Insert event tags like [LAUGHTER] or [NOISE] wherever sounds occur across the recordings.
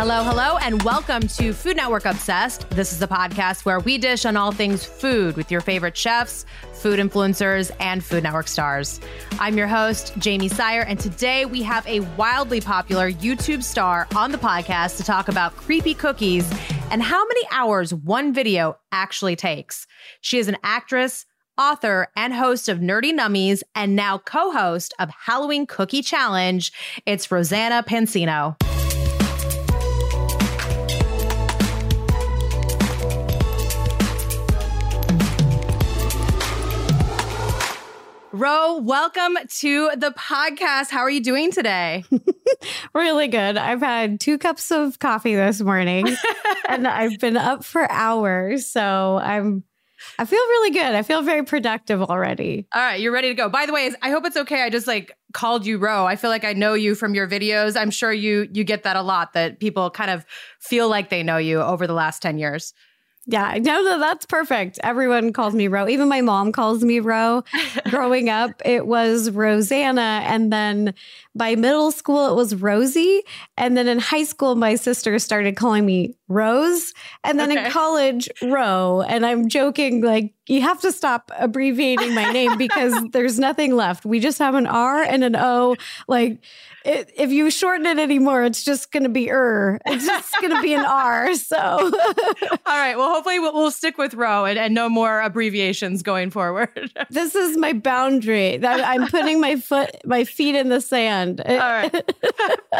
Hello, hello, and welcome to Food Network Obsessed. This is the podcast where we dish on all things food with your favorite chefs, food influencers, and Food Network stars. I'm your host, Jaymee Sire, and today we have a wildly popular YouTube star on the podcast to talk about creepy cookies and how many hours one video actually takes. She is an actress, author, and host of Nerdy Nummies, and now co host of Halloween Cookie Challenge. It's Rosanna Pansino. Ro, welcome to the podcast. How are you doing today? [LAUGHS] really good. I've had two cups of coffee this morning [LAUGHS] and I've been up for hours. So I'm I feel really good. I feel very productive already. All right, you're ready to go. By the way, I hope it's okay. I just like called you Ro. I feel like I know you from your videos. I'm sure you you get that a lot that people kind of feel like they know you over the last 10 years. Yeah, no, no, that's perfect. Everyone calls me Ro. Even my mom calls me Ro. [LAUGHS] Growing up, it was Rosanna. And then by middle school, it was Rosie. And then in high school, my sister started calling me Rose. And then okay. in college, Ro. And I'm joking, like, you have to stop abbreviating my name because [LAUGHS] there's nothing left. We just have an R and an O. Like, it, if you shorten it anymore, it's just going to be er. It's just going to be an R. So, [LAUGHS] all right. Well, hopefully we'll, we'll stick with Ro and, and no more abbreviations going forward. [LAUGHS] this is my boundary. That I'm putting my foot, my feet in the sand. All right.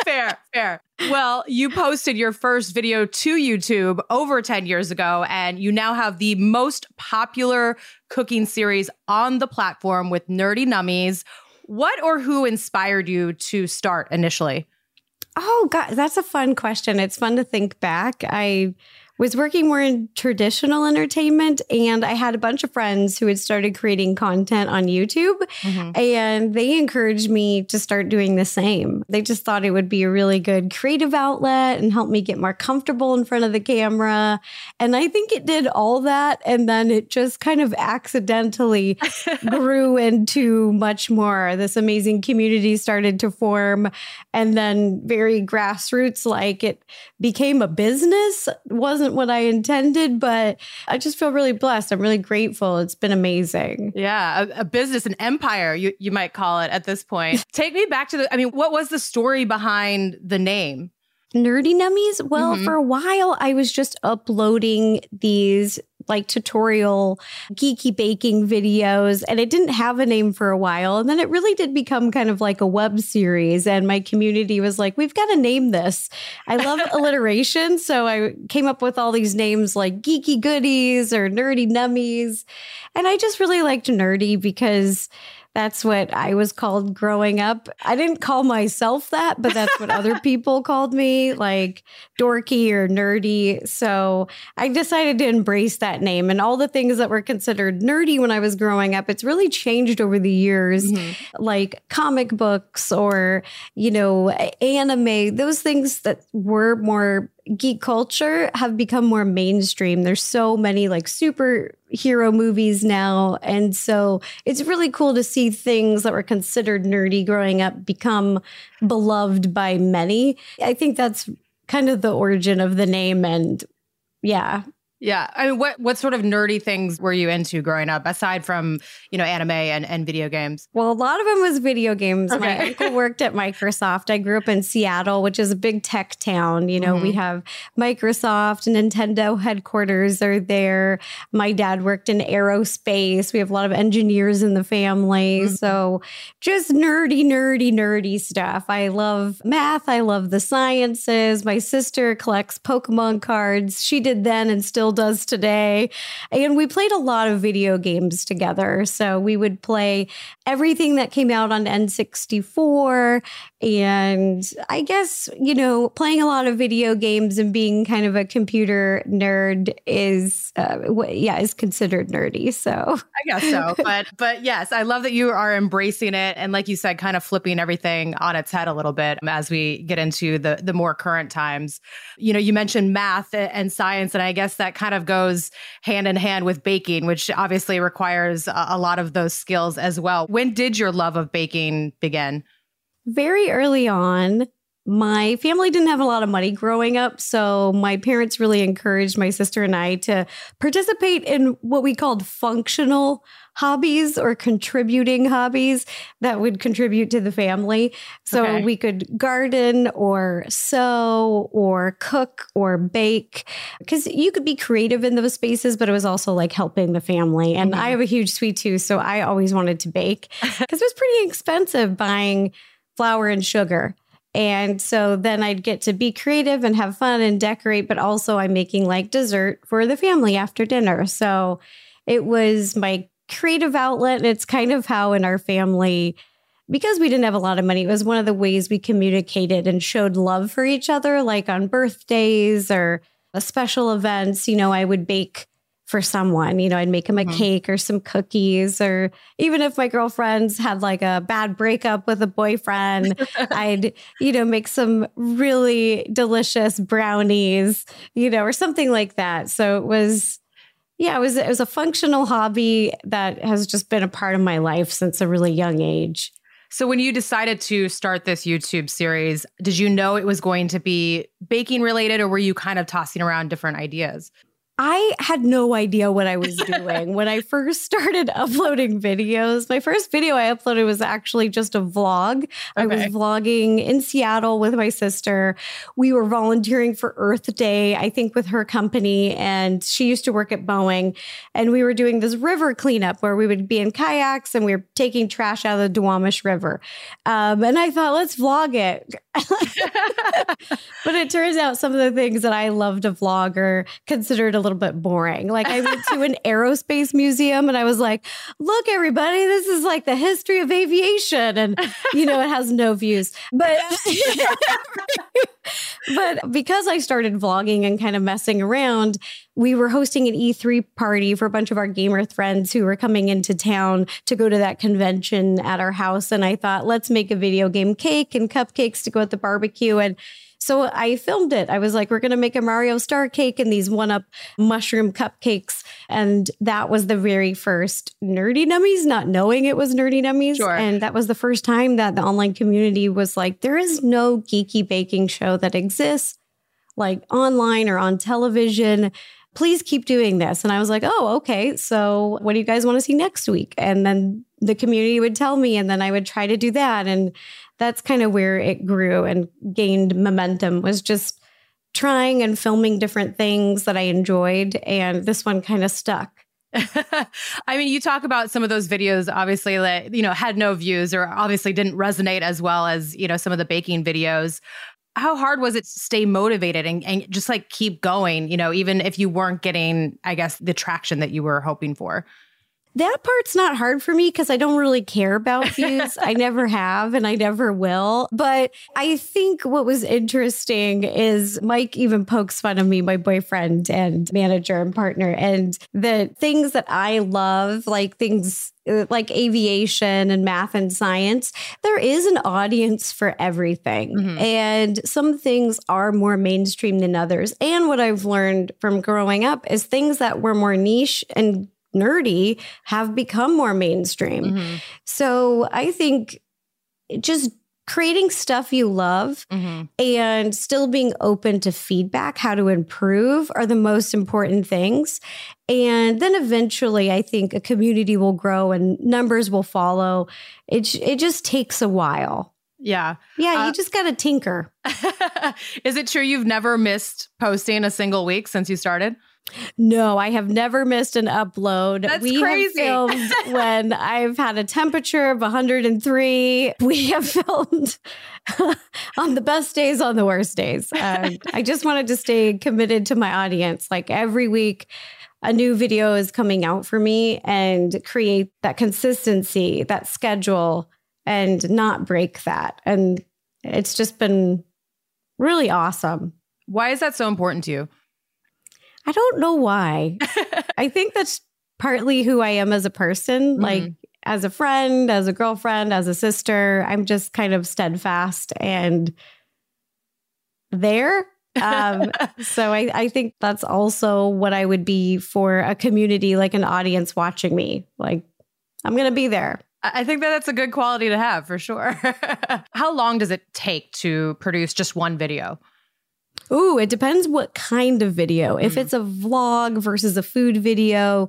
fair, fair. Well, you posted your first video to YouTube over 10 years ago, and you now have the most popular cooking series on the platform with Nerdy Nummies. What or who inspired you to start initially? Oh, God, that's a fun question. It's fun to think back. I was working more in traditional entertainment and I had a bunch of friends who had started creating content on YouTube mm-hmm. and they encouraged me to start doing the same. They just thought it would be a really good creative outlet and help me get more comfortable in front of the camera. And I think it did all that and then it just kind of accidentally [LAUGHS] grew into much more. This amazing community started to form and then very grassroots like it became a business wasn't wasn't what I intended, but I just feel really blessed. I'm really grateful. It's been amazing. Yeah, a, a business, an empire, you, you might call it at this point. [LAUGHS] Take me back to the, I mean, what was the story behind the name? Nerdy Nummies? Well, mm-hmm. for a while, I was just uploading these like tutorial geeky baking videos and it didn't have a name for a while. And then it really did become kind of like a web series and my community was like we've got to name this. I love [LAUGHS] alliteration so i came up with all these names like geeky goodies or nerdy nummies and i just really liked nerdy because that's what I was called growing up. I didn't call myself that, but that's what other [LAUGHS] people called me, like dorky or nerdy. So I decided to embrace that name and all the things that were considered nerdy when I was growing up. It's really changed over the years, mm-hmm. like comic books or, you know, anime, those things that were more geek culture have become more mainstream. There's so many like superhero movies now. And so it's really cool to see things that were considered nerdy growing up become beloved by many. I think that's kind of the origin of the name. And yeah, yeah. I mean, what what sort of nerdy things were you into growing up aside from, you know, anime and, and video games? Well, a lot of them was video games. Okay. My uncle worked at Microsoft. I grew up in Seattle, which is a big tech town. You know, mm-hmm. we have Microsoft, Nintendo headquarters are there. My dad worked in aerospace. We have a lot of engineers in the family. Mm-hmm. So just nerdy, nerdy, nerdy stuff. I love math. I love the sciences. My sister collects Pokemon cards. She did then and still still does today. And we played a lot of video games together. So we would play everything that came out on N64. And I guess, you know, playing a lot of video games and being kind of a computer nerd is, uh, yeah, is considered nerdy. So I guess so. [LAUGHS] But, but yes, I love that you are embracing it. And like you said, kind of flipping everything on its head a little bit as we get into the, the more current times. You know, you mentioned math and science, and I guess that kind of goes hand in hand with baking, which obviously requires a, a lot of those skills as well. When did your love of baking begin? Very early on. My family didn't have a lot of money growing up, so my parents really encouraged my sister and I to participate in what we called functional hobbies or contributing hobbies that would contribute to the family. So okay. we could garden or sew or cook or bake because you could be creative in those spaces, but it was also like helping the family. And mm-hmm. I have a huge sweet tooth, so I always wanted to bake [LAUGHS] because it was pretty expensive buying flour and sugar. And so then I'd get to be creative and have fun and decorate, but also I'm making like dessert for the family after dinner. So it was my creative outlet. And it's kind of how in our family, because we didn't have a lot of money, it was one of the ways we communicated and showed love for each other, like on birthdays or special events. You know, I would bake for someone, you know, I'd make them a mm-hmm. cake or some cookies, or even if my girlfriends had like a bad breakup with a boyfriend, [LAUGHS] I'd, you know, make some really delicious brownies, you know, or something like that. So it was, yeah, it was it was a functional hobby that has just been a part of my life since a really young age. So when you decided to start this YouTube series, did you know it was going to be baking related or were you kind of tossing around different ideas? I had no idea what I was doing when I first started [LAUGHS] uploading videos. My first video I uploaded was actually just a vlog. Okay. I was vlogging in Seattle with my sister. We were volunteering for Earth Day, I think, with her company. And she used to work at Boeing. And we were doing this river cleanup where we would be in kayaks and we were taking trash out of the Duwamish River. Um, and I thought, let's vlog it. [LAUGHS] [LAUGHS] but it turns out some of the things that I love to vlog are considered a little bit boring. Like I went to an aerospace museum and I was like, look, everybody, this is like the history of aviation. And, you know, it has no views. But, [LAUGHS] but because I started vlogging and kind of messing around, we were hosting an E3 party for a bunch of our gamer friends who were coming into town to go to that convention at our house. And I thought, let's make a video game cake and cupcakes to go at the barbecue. And so I filmed it. I was like, we're going to make a Mario Star cake and these one up mushroom cupcakes. And that was the very first Nerdy Nummies, not knowing it was Nerdy Nummies. Sure. And that was the first time that the online community was like, there is no geeky baking show that exists like online or on television please keep doing this. And I was like, oh, okay. So what do you guys want to see next week? And then the community would tell me, and then I would try to do that. And that's kind of where it grew and gained momentum was just trying and filming different things that I enjoyed. And this one kind of stuck. [LAUGHS] I mean, you talk about some of those videos, obviously, that, you know, had no views or obviously didn't resonate as well as, you know, some of the baking videos how hard was it to stay motivated and, and just like keep going, you know, even if you weren't getting, I guess, the traction that you were hoping for? That part's not hard for me because I don't really care about [LAUGHS] views. I never have and I never will. But I think what was interesting is Mike even pokes fun of me, my boyfriend and manager and partner, and the things that I love, like things uh, like aviation and math and science, there is an audience for everything. Mm-hmm. And some things are more mainstream than others. And what I've learned from growing up is things that were more niche and nerdy have become more mainstream. Mm-hmm. So I think just creating stuff you love mm-hmm. and still being open to feedback, how to improve are the most important things. And then eventually, I think a community will grow and numbers will follow. It, it just takes a while. Yeah. Yeah, uh, you just got to tinker. [LAUGHS] is it true you've never missed posting a single week since you started? No, I have never missed an upload. That's we crazy. have filmed [LAUGHS] when I've had a temperature of 103. We have [LAUGHS] filmed [LAUGHS] on the best days, on the worst days. Uh, I just wanted to stay committed to my audience. Like every week, a new video is coming out for me and create that consistency, that schedule, and not break that. And it's just been really awesome. Why is that so important to you? I don't know why. [LAUGHS] I think that's partly who I am as a person, mm-hmm. like as a friend, as a girlfriend, as a sister. I'm just kind of steadfast and there. um, [LAUGHS] so I, I think that's also what I would be for a community, like an audience watching me. Like, I'm going to be there. I think that that's a good quality to have for sure. [LAUGHS] How long does it take to produce just one video? Ooh, it depends what kind of video. Mm. If it's a vlog versus a food video,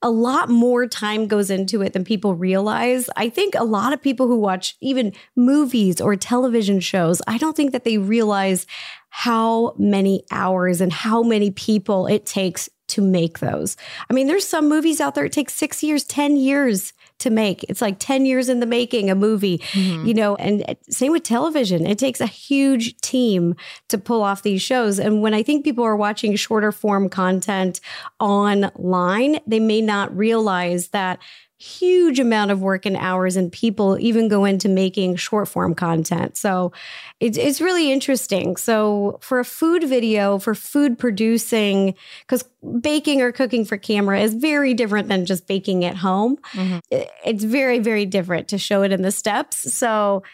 a lot more time goes into it than people realize. I think a lot of people who watch even movies or television shows, I don't think that they realize how many hours and how many people it takes to make those. I mean, there's some movies out there, it takes six years, 10 years to make. It's like 10 years in the making, a movie, mm-hmm. you know, and same with television. It takes a huge team to pull off these shows. And when I think people are watching shorter form content online, they may not realize that huge amount of work and hours and people even go into making short form content. So it's it's really interesting. So for a food video, for food producing, because baking or cooking for camera is very different than just baking at home. Mm-hmm. It's very, very different to show it in the steps. So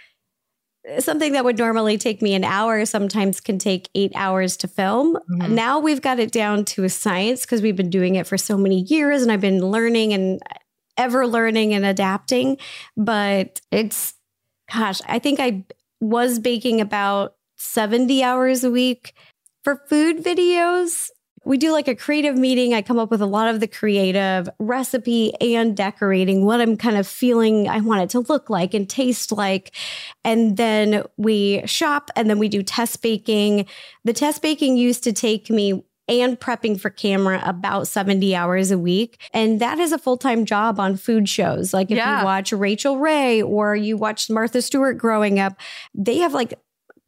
something that would normally take me an hour sometimes can take eight hours to film. Mm-hmm. Now we've got it down to a science because we've been doing it for so many years and I've been learning and ever learning and adapting. But it's, gosh, I think I was baking about 70 hours a week for food videos. We do like a creative meeting. I come up with a lot of the creative recipe and decorating, what I'm kind of feeling I want it to look like and taste like. And then we shop and then we do test baking. The test baking used to take me and prepping for camera about 70 hours a week. And that is a full time job on food shows. Like if yeah. you watch Rachael Ray or you watch Martha Stewart growing up, they have like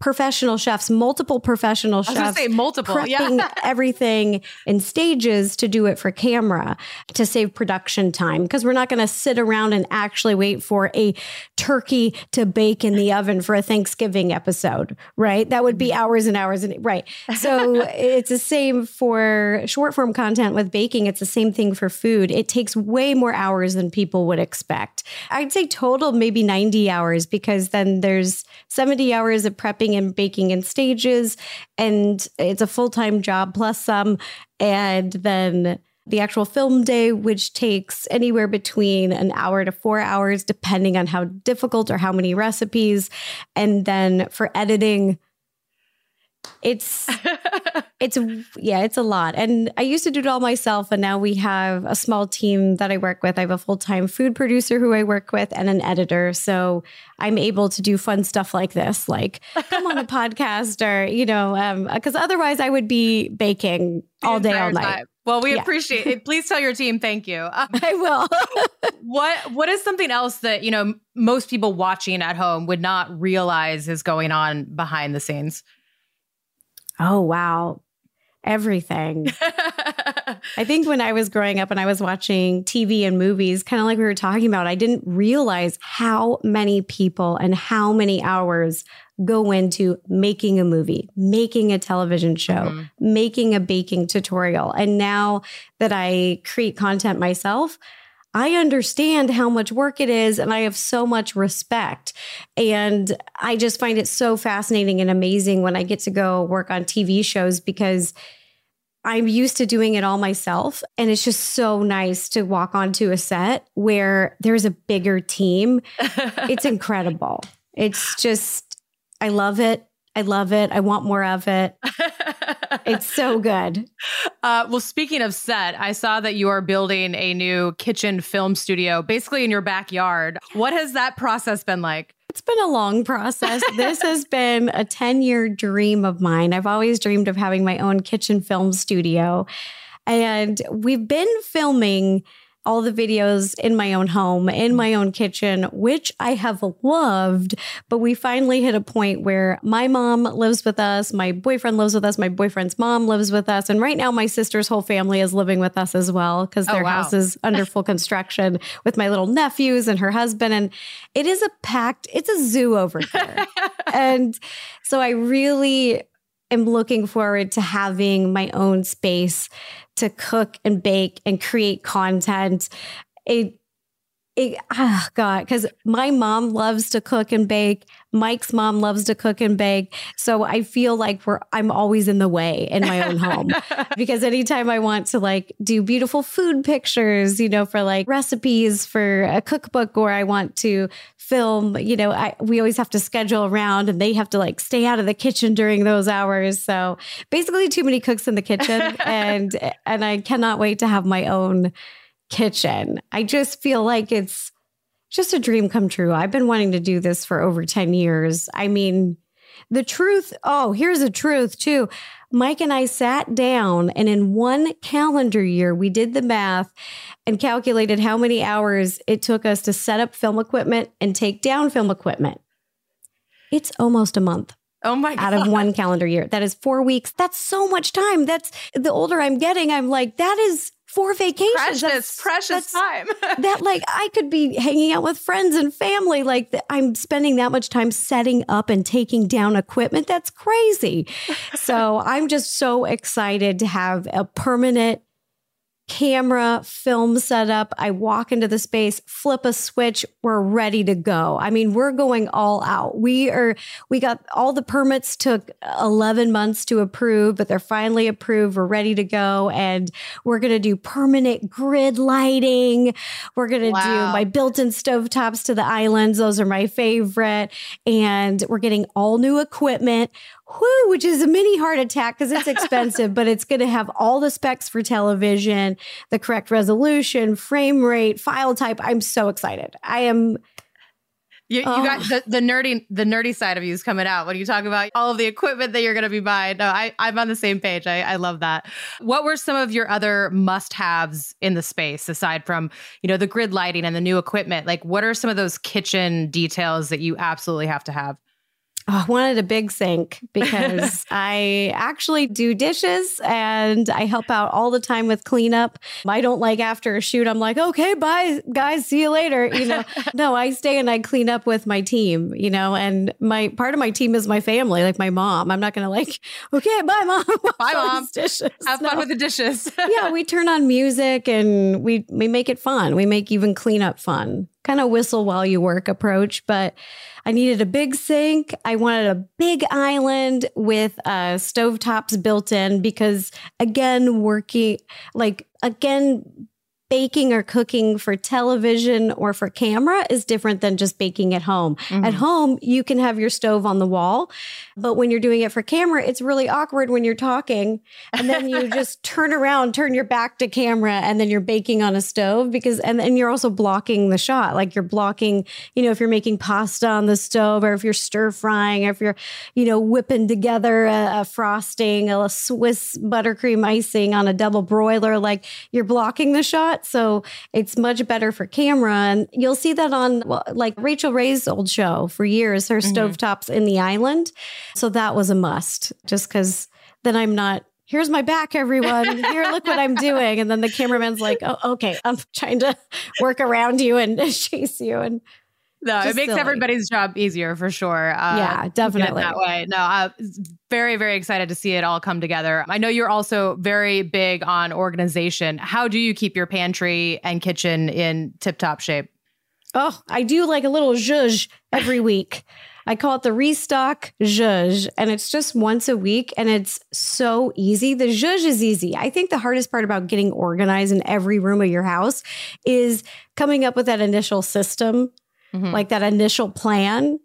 professional chefs, multiple professional chefs. I was say multiple, prepping yeah. [LAUGHS] everything in stages to do it for camera to save production time because we're not going to sit around and actually wait for a turkey to bake in the oven for a Thanksgiving episode, right? That would be mm-hmm. hours and hours and right. So [LAUGHS] it's the same for short form content with baking. It's the same thing for food. It takes way more hours than people would expect. I'd say total maybe 90 hours because then there's 70 hours of prepping and baking in stages. And it's a full time job plus some. And then the actual film day, which takes anywhere between an hour to four hours, depending on how difficult or how many recipes. And then for editing, it's [LAUGHS] it's yeah it's a lot and i used to do it all myself and now we have a small team that i work with i have a full-time food producer who i work with and an editor so i'm able to do fun stuff like this like come on a [LAUGHS] podcast or you know because um, otherwise i would be baking all day all night time. Well, we yeah. appreciate it. Please tell your team thank you. [LAUGHS] I will. [LAUGHS] what What is something else that you know most people watching at home would not realize is going on behind the scenes? Oh, wow. Everything. [LAUGHS] I think when I was growing up and I was watching TV and movies, kind of like we were talking about, I didn't realize how many people and how many hours go into making a movie, making a television show, mm-hmm. making a baking tutorial. And now that I create content myself, I understand how much work it is and I have so much respect. And I just find it so fascinating and amazing when I get to go work on TV shows because I'm used to doing it all myself. And it's just so nice to walk onto a set where there's a bigger team. [LAUGHS] it's incredible. It's just, I love it. I love it. I want more of it. [LAUGHS] it's so good. [LAUGHS] Uh, well, speaking of set, I saw that you are building a new kitchen film studio basically in your backyard. What has that process been like? It's been a long process. [LAUGHS] this has been a 10 year dream of mine. I've always dreamed of having my own kitchen film studio. And we've been filming all the videos in my own home, in my own kitchen, which I have loved. But we finally hit a point where my mom lives with us, my boyfriend lives with us, my boyfriend's mom lives with us. And right now, my sister's whole family is living with us as well because oh, their wow. house is under full construction with my little nephews and her husband. And it is a packed, it's a zoo over there. [LAUGHS] and so I really am looking forward to having my own space to cook and bake and create content. It it, oh God, because my mom loves to cook and bake. Mike's mom loves to cook and bake. So I feel like we're I'm always in the way in my own home. [LAUGHS] because anytime I want to like do beautiful food pictures, you know, for like recipes for a cookbook, or I want to film, you know, I, we always have to schedule around and they have to like stay out of the kitchen during those hours. So basically too many cooks in the kitchen [LAUGHS] and and I cannot wait to have my own kitchen. I just feel like it's just a dream come true. I've been wanting to do this for over 10 years. I mean, the truth, oh, here's the truth too. Mike and I sat down and in one calendar year, we did the math and calculated how many hours it took us to set up film equipment and take down film equipment. It's almost a month. Oh my God. Out of one calendar year. That is four weeks. That's so much time. That's the older I'm getting, I'm like, that is four vacations. Precious, that's, precious that's, time. [LAUGHS] that like I could be hanging out with friends and family. Like I'm spending that much time setting up and taking down equipment. That's crazy. so I'm just so excited to have a permanent camera, film setup. I walk into the space, flip a switch, we're ready to go. I mean, we're going all out. We are, we got all the permits took 11 months to approve, but they're finally approved. We're ready to go. And we're going to do permanent grid lighting. We're going to wow. do my built in stovetops to the islands. Those are my favorite. And we're getting all new equipment whoo, which is a mini heart attack because it's expensive, [LAUGHS] but it's going to have all the specs for television, the correct resolution, frame rate, file type. I'm so excited. I am. You, you oh. got the, the nerdy the nerdy side of you is coming out when you talk about all of the equipment that you're going to be buying. No, I, I'm on the same page. I, I love that. What were some of your other must haves in the space aside from you know the grid lighting and the new equipment? Like, what are some of those kitchen details that you absolutely have to have? Oh, I wanted a big sink [LAUGHS] because I actually do dishes and I help out all the time with cleanup. I don't like after a shoot, I'm like, okay, bye, guys, see you later. You know, [LAUGHS] no, I stay and I clean up with my team, you know, and my part of my team is my family, like my mom. I'm not going to like, okay, bye, mom. [LAUGHS] Bye, mom. Dishes. Have fun with the dishes. yeah, we turn on music and we, we make it fun. We make even cleanup fun kind of whistle while you work approach, but I needed a big sink. I wanted a big island with uh, stovetops built in because, again, working like, again, baking or cooking for television or for camera is different than just baking at home. Mm-hmm. At home, you can have your stove on the wall, but when you're doing it for camera, it's really awkward when you're talking and then you [LAUGHS] just turn around, turn your back to camera and then you're baking on a stove because and then you're also blocking the shot. Like you're blocking, you know, if you're making pasta on the stove or if you're stir frying or if you're, you know, whipping together a, a frosting, a Swiss buttercream icing on a double broiler, like you're blocking the shot that. So it's much better for camera. And you'll see that on well, like Rachael Ray's old show for years, her mm-hmm. stovetops in the island. So that was a must just because then I'm not here's my back, everyone. Here, look what I'm doing. And then the cameraman's like, oh, okay, I'm trying to work around you and [LAUGHS] chase you. And no, Just it makes silly. everybody's job easier for sure. Uh, Yeah, to get it definitely. that way. No, uh, very, very excited to see it all come together. I know you're also very big on organization. How do you keep your pantry and kitchen in tip top shape? oh, I do like a little zhuzh every [LAUGHS] week. I call it the restock zhuzh, and it's just once a week, and it's so easy. The zhuzh is easy. I think the hardest part about getting organized in every room of your house is coming up with that initial system Mhm. like that initial plan.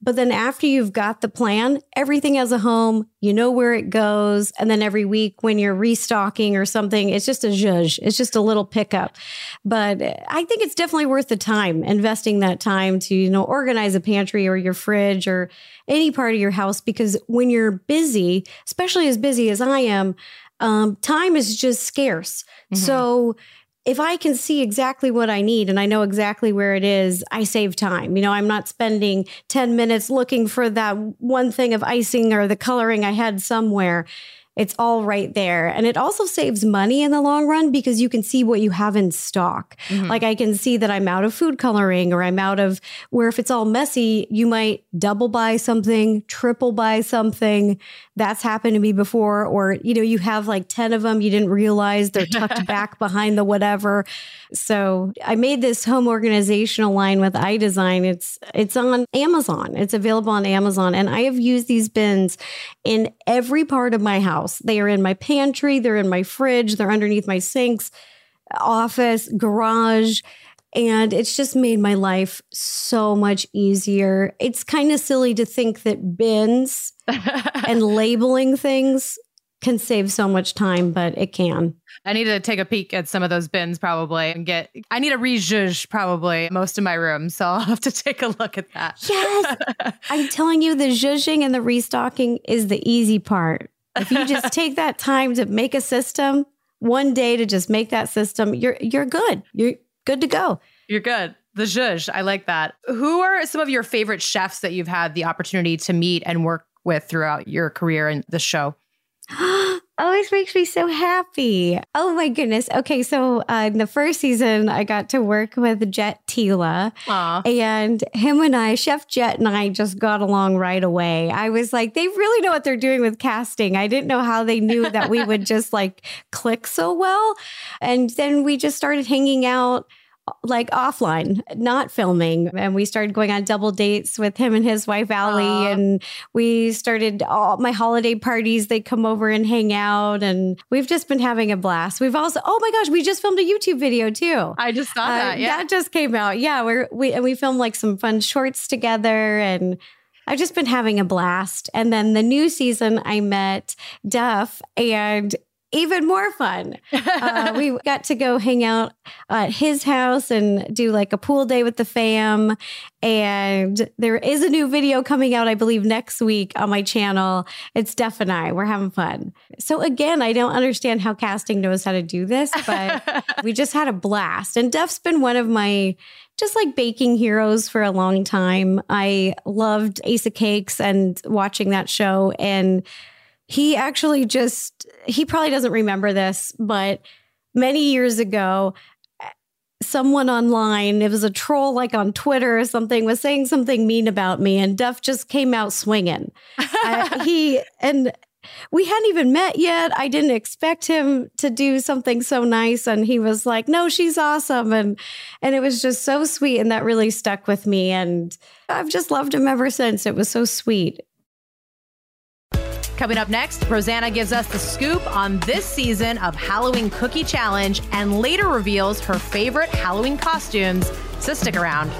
But then after you've got the plan, everything has a home, you know where it goes. And then every week when you're restocking or something, it's just a zhuzh. It's just a little pickup. But I think it's definitely worth the time, investing that time to, you know, organize a pantry or your fridge or any part of your house. Because when you're busy, especially as busy as I am, um, time is just scarce. Mhm. So if I can see exactly what I need and I know exactly where it is, I save time. You know, I'm not spending 10 minutes looking for that one thing of icing or the coloring I had somewhere. It's all right there. And it also saves money in the long run because you can see what you have in stock. Mhm. Like I can see that I'm out of food coloring or I'm out of where if it's all messy, you might double buy something, triple buy something. That's happened to me before. Or, you know, you have like 10 of them, you didn't realize they're tucked [LAUGHS] back behind the whatever. So I made this home organizational line with iDesign. It's it's on Amazon. It's available on Amazon. And I have used these bins in every part of my house. They are in my pantry, they're in my fridge, they're underneath my sinks, office, garage. And it's just made my life so much easier. It's kind of silly to think that bins [LAUGHS] and labeling things can save so much time, but it can. I need to take a peek at some of those bins probably and get, I need a rejudge probably most of my room. So I'll have to [LAUGHS] take a look at that. Yes. [LAUGHS] I'm telling you, the zhuzhing and the restocking is the easy part. If you just take that time to make a system, one day to just make that system, you're you're good. You're good to go. You're good. The zhuzh. I like that. Who are some of your favorite chefs that you've had the opportunity to meet and work with throughout your career in the show? [GASPS] Always makes me so happy. Oh my goodness. Okay, so uh, in the first season, I got to work with Jet Tila. Aw. And him and I, Chef Jet and I just got along right away. I was like, they really know what they're doing with casting. I didn't know how they knew that we would just like click so well. And then we just started hanging out like offline, not filming. And we started going on double dates with him and his wife, Allie. Aw. And we started all my holiday parties. They come over and hang out. And we've just been having a blast. We've also, oh my gosh, we just filmed a YouTube video too. I just saw Uh, that. Yeah. That just came out. Yeah, we're we and we filmed like some fun shorts together and I've just been having a blast. And then the new season I met Duff and even more fun. Uh, we [LAUGHS] got to go hang out at his house and do like a pool day with the fam. And there is a new video coming out, I believe, next week on my channel. It's Duff and I. We're having fun. So, again, I don't understand how casting knows how to do this, but [LAUGHS] we just had a blast. And Duff's been one of my just like baking heroes for a long time. I loved Ace of Cakes and watching that show. And he actually just, he probably doesn't remember this, but many years ago, someone online, it was a troll like on Twitter or something, was saying something mean about me, and Duff just came out swinging. Uh, [LAUGHS] he, and we hadn't even met yet. I didn't expect him to do something so nice and he was like, "No, she's awesome." And and it was just so sweet and that really stuck with me and I've just loved him ever since. It was so sweet. Coming up next, Rosanna gives us the scoop on this season of Halloween Cookie Challenge and later reveals her favorite Halloween costumes. So stick around.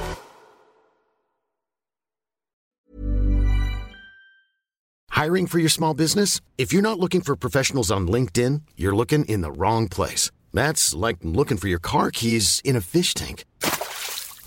Hiring for your small business? If you're not looking for professionals on LinkedIn, you're looking in the wrong place. That's like looking for your car keys in a fish tank.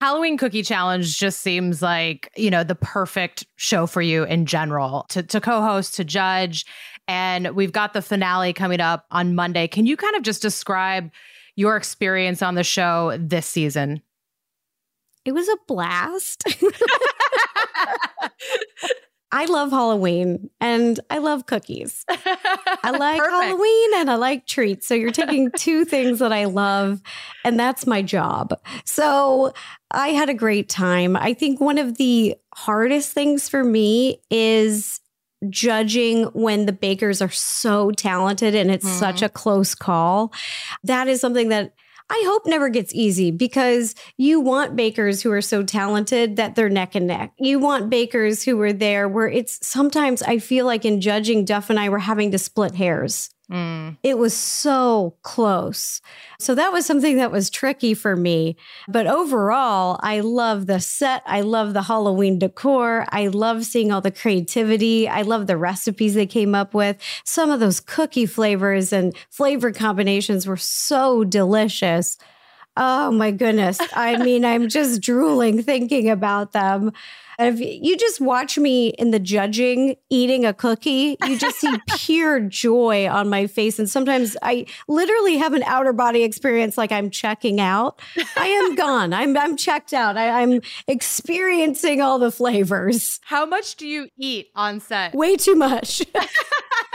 Halloween Cookie Challenge just seems like, you know, the perfect show for you in general to, to co host, to judge. And we've got the finale coming up on Monday. Can you kind of just describe your experience on the show this season? It was a blast. [LAUGHS] [LAUGHS] I love Halloween and I love cookies. I [LAUGHS] like. Halloween and I like treats. So you're taking [LAUGHS] two things that I love, and that's my job. So I had a great time. I think one of the hardest things for me is judging when the bakers are so talented and it's mm-hmm. such a close call. That is something that I hope never gets easy because you want bakers who are so talented that they're neck and neck. You want bakers who are there where it's sometimes I feel like in judging, Duff and I were having to split hairs. Mm. It was so close. So that was something that was tricky for me. But overall, I love the set. I love the Halloween decor. I love seeing all the creativity. I love the recipes they came up with. Some of those cookie flavors and flavor combinations were so delicious. Oh my goodness. I mean, I'm just drooling thinking about them. If you just watch me in the judging eating a cookie, you just see [LAUGHS] pure joy on my face. And sometimes I literally have an outer body experience like I'm checking out. I am [LAUGHS] gone. I'm I'm checked out. I, I'm experiencing all the flavors. How much do you eat on set? Way too much. [LAUGHS]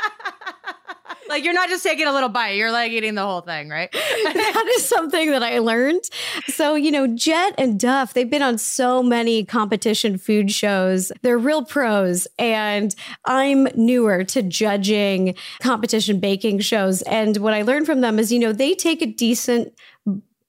like you're not just taking a little bite, you're like eating the whole thing, right? [LAUGHS] that is something that I learned. So, you know, Jet and Duff, they've been on so many competition food shows. They're real pros. And I'm newer to judging competition baking shows. And what I learned from them is, you know, they take a decent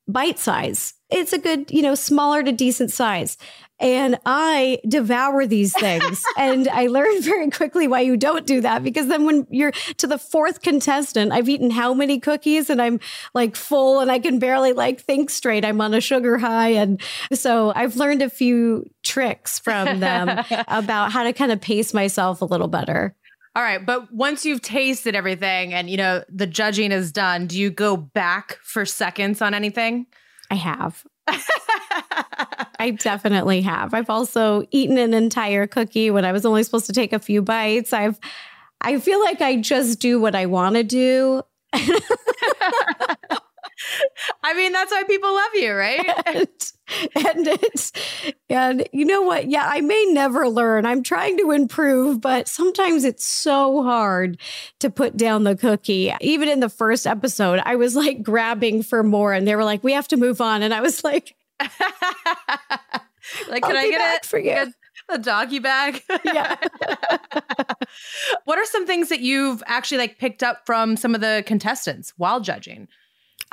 bite size. It's a good, you know, smaller to decent size and I devour these things. [LAUGHS] and I learned very quickly why you don't do that because then when you're to the fourth contestant, I've eaten how many cookies and I'm like full and I can barely like think straight. I'm on a sugar high. And so I've learned a few tricks from them [LAUGHS] about how to kind of pace myself a little better. All right, but once you've tasted everything and you know the judging is done, do you go back for seconds on anything? I have. [LAUGHS] I definitely have. I've also eaten an entire cookie when I was only supposed to take a few bites. I've I feel like I just do what I want to do. [LAUGHS] [LAUGHS] I mean, that's why people love you, right? [LAUGHS] And, and it's and you know what? Yeah, I may never learn. I'm trying to improve, but sometimes it's so hard to put down the cookie. Even in the first episode, I was like grabbing for more and they were like, "We have to move on." And I was like [LAUGHS] like, can I get it for you? a doggy bag. yeah. [LAUGHS] what are some things that you've actually like picked up from some of the contestants while judging?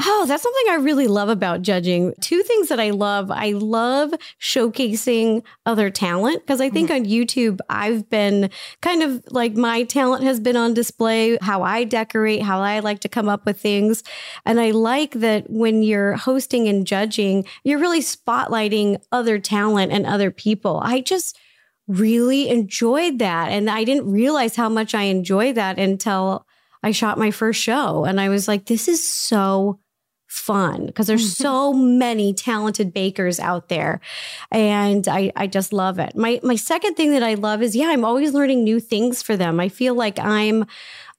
Oh, that's something I really love about judging. Two things that I love. I love showcasing other talent because I think mm-hmm. on YouTube, I've been kind of like my talent has been on display, how I decorate, how I like to come up with things. And I like that when you're hosting and judging, you're really spotlighting other talent and other people. I just, really enjoyed that. And I didn't realize how much I enjoyed that until I shot my first show. And I was like, this is so fun because there's mm-hmm. so many talented bakers out there and I, I just love it my my second thing that i love is yeah i'm always learning new things for them i feel like i'm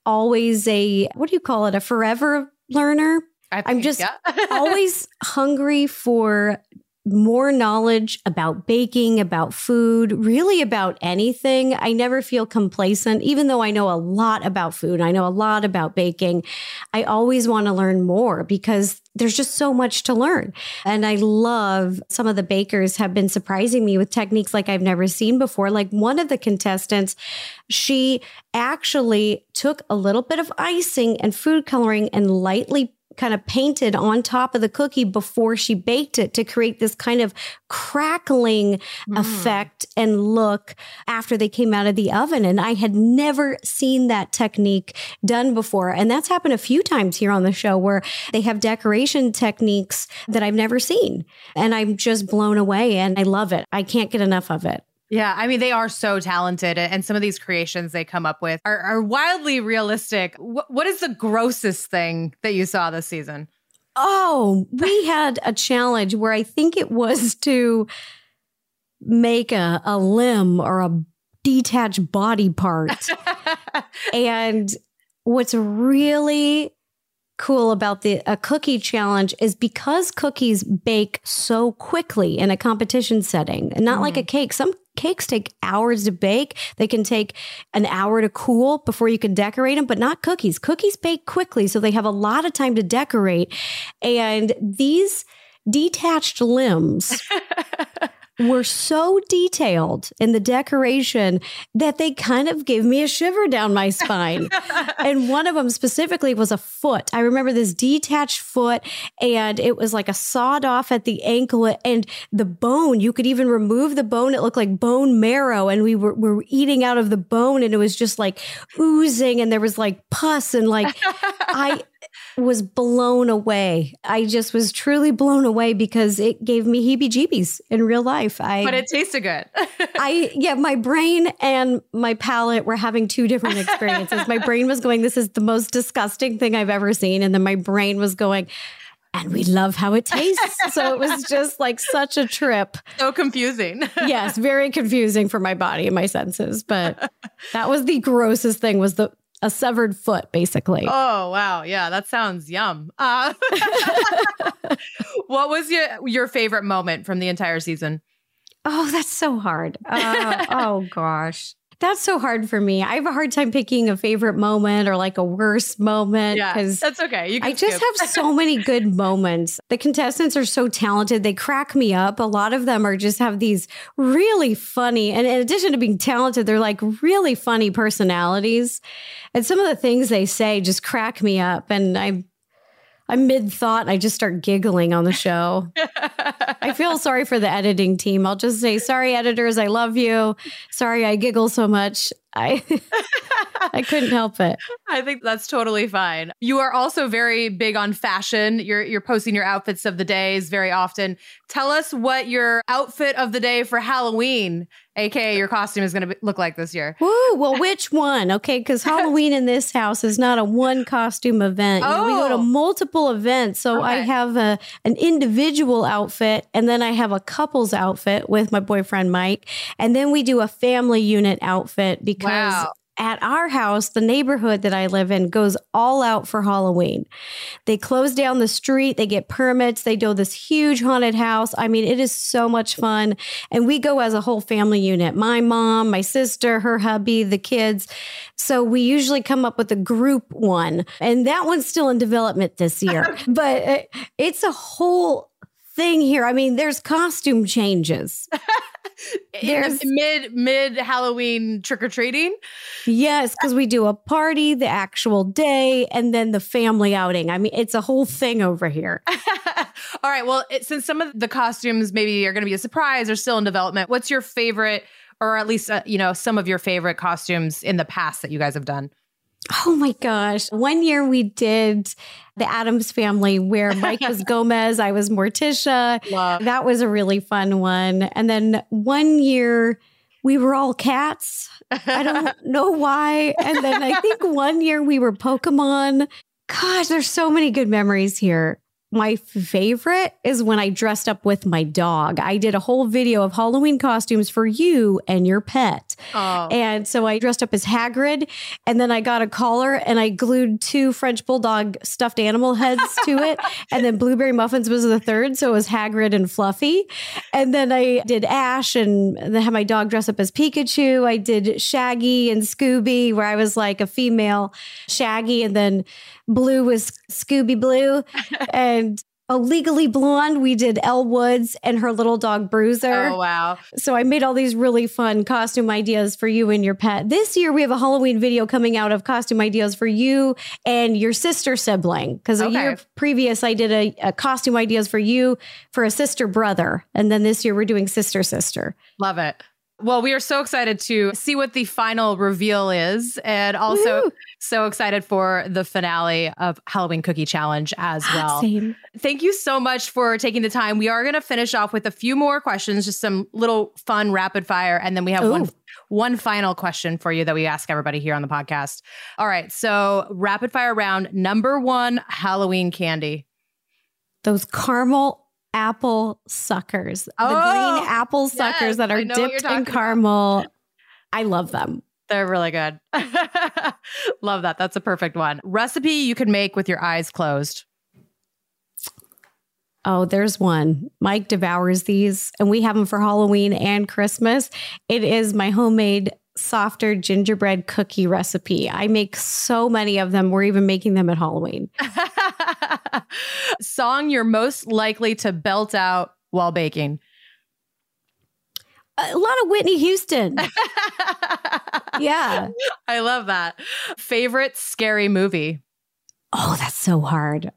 always a what do you call it a forever learner I i'm just yeah. [LAUGHS] always hungry for more knowledge about baking, about food, really about anything. I never feel complacent, even though I know a lot about food. I know a lot about baking. I always want to learn more because there's just so much to learn. And I love some of the bakers have been surprising me with techniques like I've never seen before. Like one of the contestants, she actually took a little bit of icing and food coloring and lightly kind of painted on top of the cookie before she baked it to create this kind of crackling mm. effect and look after they came out of the oven. And I had never seen that technique done before. And that's happened a few times here on the show where they have decoration techniques that I've never seen. And I'm just blown away and I love it. I can't get enough of it. Yeah, I mean, they are so talented, and some of these creations they come up with are, are wildly realistic. What, what is the grossest thing that you saw this season? Oh, we [LAUGHS] had a challenge where I think it was [LAUGHS] to make a, a limb or a detached body part. [LAUGHS] and what's really cool about the a cookie challenge is because cookies bake so quickly in a competition setting and not like mm-hmm. a cake some cakes take hours to bake. They can take an hour to cool before you can decorate them but not cookies. Cookies bake quickly so they have a lot of time to decorate. And these detached limbs [LAUGHS] were so detailed in the decoration that they kind of gave me a shiver down my spine. [LAUGHS] and one of them specifically was a foot. I remember this detached foot, and it was like a sawed off at the ankle, and the bone, you could even remove the bone. It looked like bone marrow, and we were, were eating out of the bone, and it was just like oozing, and there was like pus, and like, I, was blown away. I just was truly blown away because it gave me heebie jeebies in real life. I But it tasted good. [LAUGHS] I yeah, my brain and my palate were having two different experiences. my brain was going, This is the most disgusting thing I've ever seen. And then my brain was going, and we love how it tastes. so it was [LAUGHS] just like such a trip. so confusing. [LAUGHS] Yes, very confusing for my body and my senses. But that was the grossest thing was the a severed foot, basically. Oh wow, yeah, that sounds yum. Uh, [LAUGHS] what was your your favorite moment from the entire season? Oh, that's so hard. Uh, [LAUGHS] oh gosh. That's so hard for me. I have a hard time picking a favorite moment or like a worst moment Yeah, because that's okay. You can I just have so [LAUGHS] many good moments. The contestants are so talented. They crack me up. A lot of them are just have these really funny, and in addition to being talented, they're like really funny personalities. And some of the things they say just crack me up. And I'm I'm mid thought I just start giggling on the show. I [LAUGHS] feel sorry for the editing team. I'll just say, sorry, editors, I love you. Sorry, I giggle so much. I [LAUGHS] I couldn't help it. I think that's totally fine. You are also very big on fashion. You're you're posting your outfits of the days very often. Tell us what your outfit of the day for Halloween, aka your costume, is going to look like this year. Woo, well, which one? Okay, because Halloween in this house is not a one costume event. You know, we go to Oh. multiple events. So I have a an individual outfit and then I have a couple's outfit with my boyfriend Mike. And then we do a family unit outfit because Wow. At our house, the neighborhood that I live in goes all out for Halloween. They close down the street, they get permits, they do this huge haunted house. I mean, it is so much fun. And we go as a whole family unit my mom, my sister, her hubby, the kids. So we usually come up with a group one. And that one's still in development this year. [LAUGHS] but uh, it's a whole thing here. I mean, there's costume changes. [LAUGHS] There's- mid mid Halloween trick or treating. Yes, because we do a party the actual day and then the family outing. I mean, it's a whole thing over here. [LAUGHS] All right. Well, it, since some of the costumes maybe are going to be a surprise or still in development, what's your favorite, or at least uh, you know some of your favorite costumes in the past that you guys have done? Oh my gosh. One year we did the Addams family where Mike was [LAUGHS] Gomez, I was Morticia. Love. That was a really fun one. And then one year we were all cats. I don't [LAUGHS] know why. And then I think one year we were Pokemon. Gosh, there's so many good memories here. My favorite is when I dressed up with my dog. I did a whole video of Halloween costumes for you and your pet. Oh. And so I dressed up as Hagrid and then I got a collar and I glued two French bulldog stuffed animal heads to it. [LAUGHS] And then Blueberry Muffins was the third. So it was Hagrid and Fluffy. And then I did Ash and then had my dog dress up as Pikachu. I did Shaggy and Scooby, where I was like a female Shaggy. And then Blue was Scooby Blue. and [LAUGHS] a Legally Blonde, we did Elle Woods and her little dog Bruiser. Oh, wow. So I made all these really fun costume ideas for you and your pet. This year we have a Halloween video coming out of costume ideas for you and your sister sibling. Because a year previous I did a, a costume ideas for you for a sister brother. And then this year we're doing sister sister. Love it. Well, we are so excited to see what the final reveal is, and also Woo! so excited for the finale of Halloween Cookie Challenge as ah, well. Same. Thank you so much for taking the time. We are going to finish off with a few more questions, just some little fun rapid fire, and then we have one one final question for you that we ask everybody here on the podcast. All right, so rapid fire round number one: Halloween candy. Those caramel apple suckers, the Oh, green apple yes, suckers that are know what you're dipped in about. caramel. I love them. They're really good. [LAUGHS] Love that. That's a perfect one. Recipe you can make with your eyes closed. Oh, there's one. Mike devours these, and we have them for Halloween and Christmas. It is my homemade softer gingerbread cookie recipe. I make so many of them. We're even making them at Halloween. [LAUGHS] Song you're most likely to belt out while baking. A lot of Whitney Houston. [LAUGHS] yeah. I love that. Favorite scary movie. Oh, that's so hard.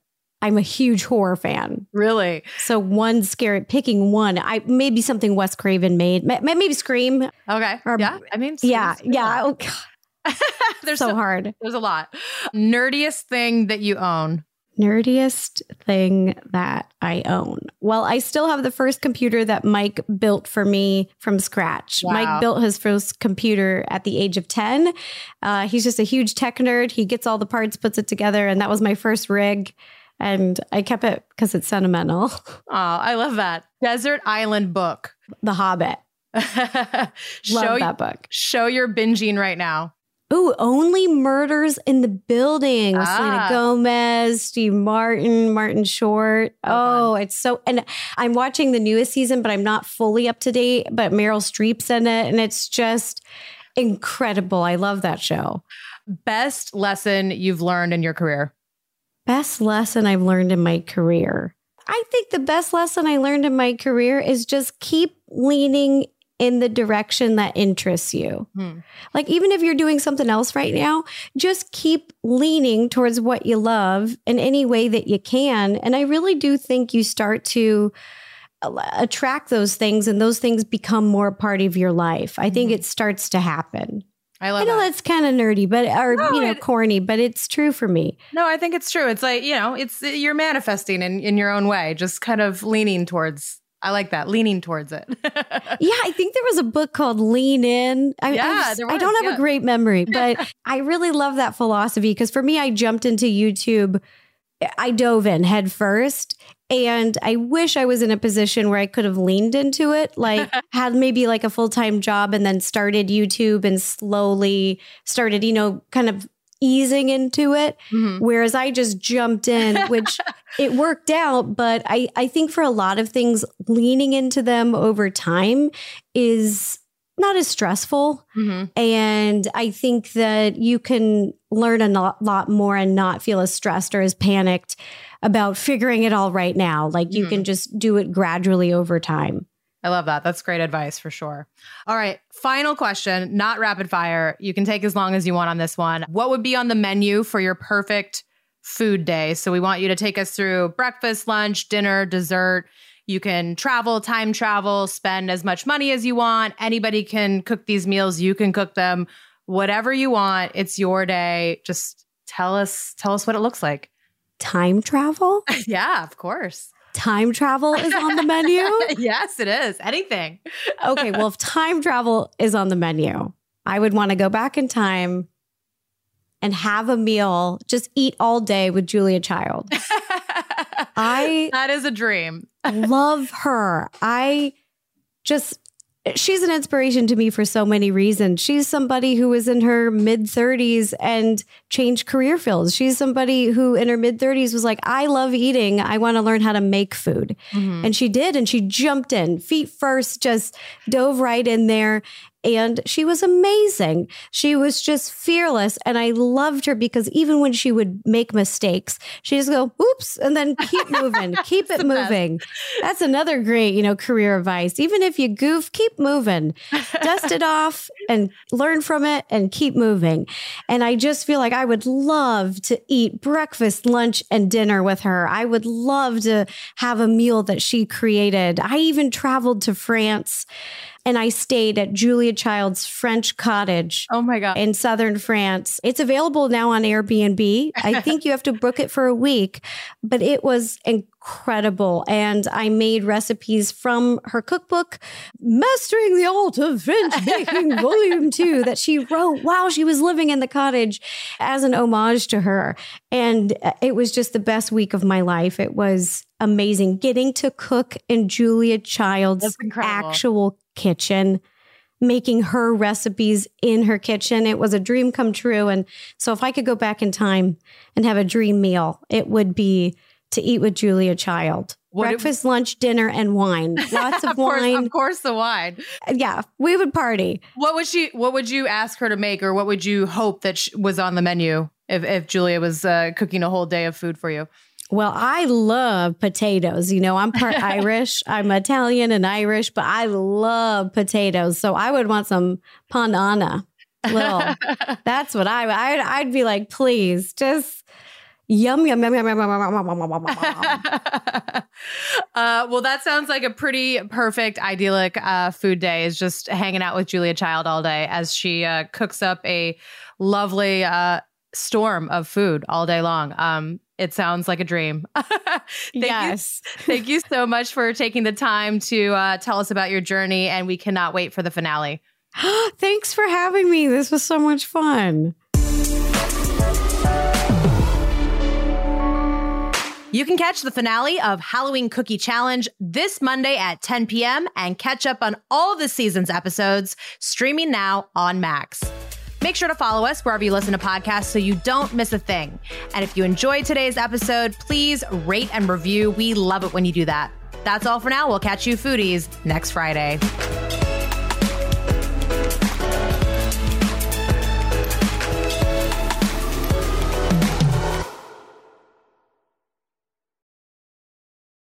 I'm a huge horror fan. Really? So one scary picking one. I maybe something Wes Craven made. Maybe Scream. Okay. Or- yeah. I mean, Yeah, yeah. Oh. [LAUGHS] God, there's so so hard. There's a lot. Nerdiest thing that you own. Nerdiest thing that I own. Well, I still have the first computer that Mike built for me from scratch. Wow. Mike built his first computer at the age of 10. Uh, he's just a huge tech nerd. He gets all the parts, puts it together, and that was my first rig. And I kept it because it's sentimental. [LAUGHS] Oh, I love that. Desert Island book. the Hobbit. [LAUGHS] Love Love that book. Show you're binging right now. Ooh, only murders in the building Ah. Selena Gomez, Steve Martin, Martin Short. So Oh, it's so and I'm watching the newest season, but I'm not fully up to date. But Meryl Streep's in it, and it's just incredible. I love that show. Best lesson you've learned in your career. Best lesson I've learned in my career. I think the best lesson I learned in my career is just keep leaning in the direction that interests you. Hmm. Like, even if you're doing something else right now, just keep leaning towards what you love in any way that you can. And I really do think you start to uh, attract those things and those things become more part of your life. I think Mhm. it starts to happen. I love. I know that. that's kind of nerdy, but or No, you know, it- corny, but it's true for me. No, I think it's true. It's like, you know, it's uh, you're manifesting in, in your own way, just kind of leaning towards I like that, leaning towards it. [LAUGHS] Yeah, I think there was a book called Lean In. I, Yeah, I, just- there I don't have yeah. a great memory, [LAUGHS] but I really love that philosophy because for me, I jumped into YouTube. I dove in head first. And I wish I was in a position where I could have leaned into it, like [LAUGHS] had maybe like a full time job and then started YouTube and slowly started, you know, kind of easing into it. Mhm. Whereas I just jumped in, which [LAUGHS] it worked out. But I, I think for a lot of things, leaning into them over time is not as stressful. Mhm. And I think that you can learn a lot, lot more and not feel as stressed or as panicked about figuring it all right now. Like you Mhm. can just do it gradually over time. I love that. That's great advice for sure. All right. Final question, not rapid fire. You can take as long as you want on this one. What would be on the menu for your perfect food day? So we want you to take us through breakfast, lunch, dinner, dessert. You can travel, time travel, spend as much money as you want. Anybody can cook these meals. You can cook them. Whatever you want. It's your day. Just tell us tell us what it looks like. Time travel? [LAUGHS] yeah, of course. Time travel is on the menu? [LAUGHS] yes, it is. Anything. okay, well, if time travel is on the menu, I would want to go back in time and have a meal, just eat all day with Julia Child. [LAUGHS] I that is a dream. [LAUGHS] love her. I just she's an inspiration to me for so many reasons. She's somebody who was in her mid 30s and changed career fields. She's somebody who in her mid 30s was like, I love eating. I want to learn how to make food. Mm-hmm. And she did. And she jumped in feet first, just dove right in there. And she was amazing. She was just fearless. And I loved her because even when she would make mistakes, she just go, oops, and then keep moving, [LAUGHS] keep it moving. That's another great, you know, career advice. Even if you goof, keep moving, dust it [LAUGHS] off and learn from it and keep moving. And I just feel like I would love to eat breakfast, lunch, and dinner with her. I would love to have a meal that she created. I even traveled to France and I stayed at Julia Child's French cottage. Oh my God. In southern France. It's available now on Airbnb. I [LAUGHS] think you have to book it for a week, but it was incredible. And I made recipes from her cookbook, Mastering the Art of French Baking [LAUGHS] Volume 2, that she wrote while she was living in the cottage as an homage to her. And uh, it was just the best week of my life. It was amazing getting to cook in Julia Child's actual kitchen, making her recipes in her kitchen. It was a dream come true. And so, if I could go back in time and have a dream meal, it would be to eat with Julia Child. What it- Breakfast, lunch, dinner, and wine. [LAUGHS] Lots of, of course, wine. of course, the wine. Yeah, we would party. What would she? What would you ask her to make, or what would you hope that was on the menu if if Julia was uh, cooking a whole day of food for you? Well, I love potatoes. You know, I'm part Irish. I'm Italian and Irish, but I love potatoes. So I would want some pommes Anna. Little. That's what I I'd, I'd be like, please, just yum yum yum yum yum yum yum yum yum yum. yum. uh, well, that sounds like a pretty perfect, idyllic uh, food day. Is just hanging out with Julia Child all day as she uh, cooks up a lovely uh, storm of food all day long. Um, it sounds like a dream. [LAUGHS] thank Yes. You, thank you so much for taking the time to uh, tell us about your journey, and we cannot wait for the finale. [GASPS] Thanks for having me. This was so much fun. You can catch the finale of Halloween Cookie Challenge this Monday at 10 p.m. and catch up on all the season's episodes streaming now on Max. Make sure to follow us wherever you listen to podcasts so you don't miss a thing. And if you enjoyed today's episode, please rate and review. We love it when you do that. That's all for now. We'll catch you foodies next Friday.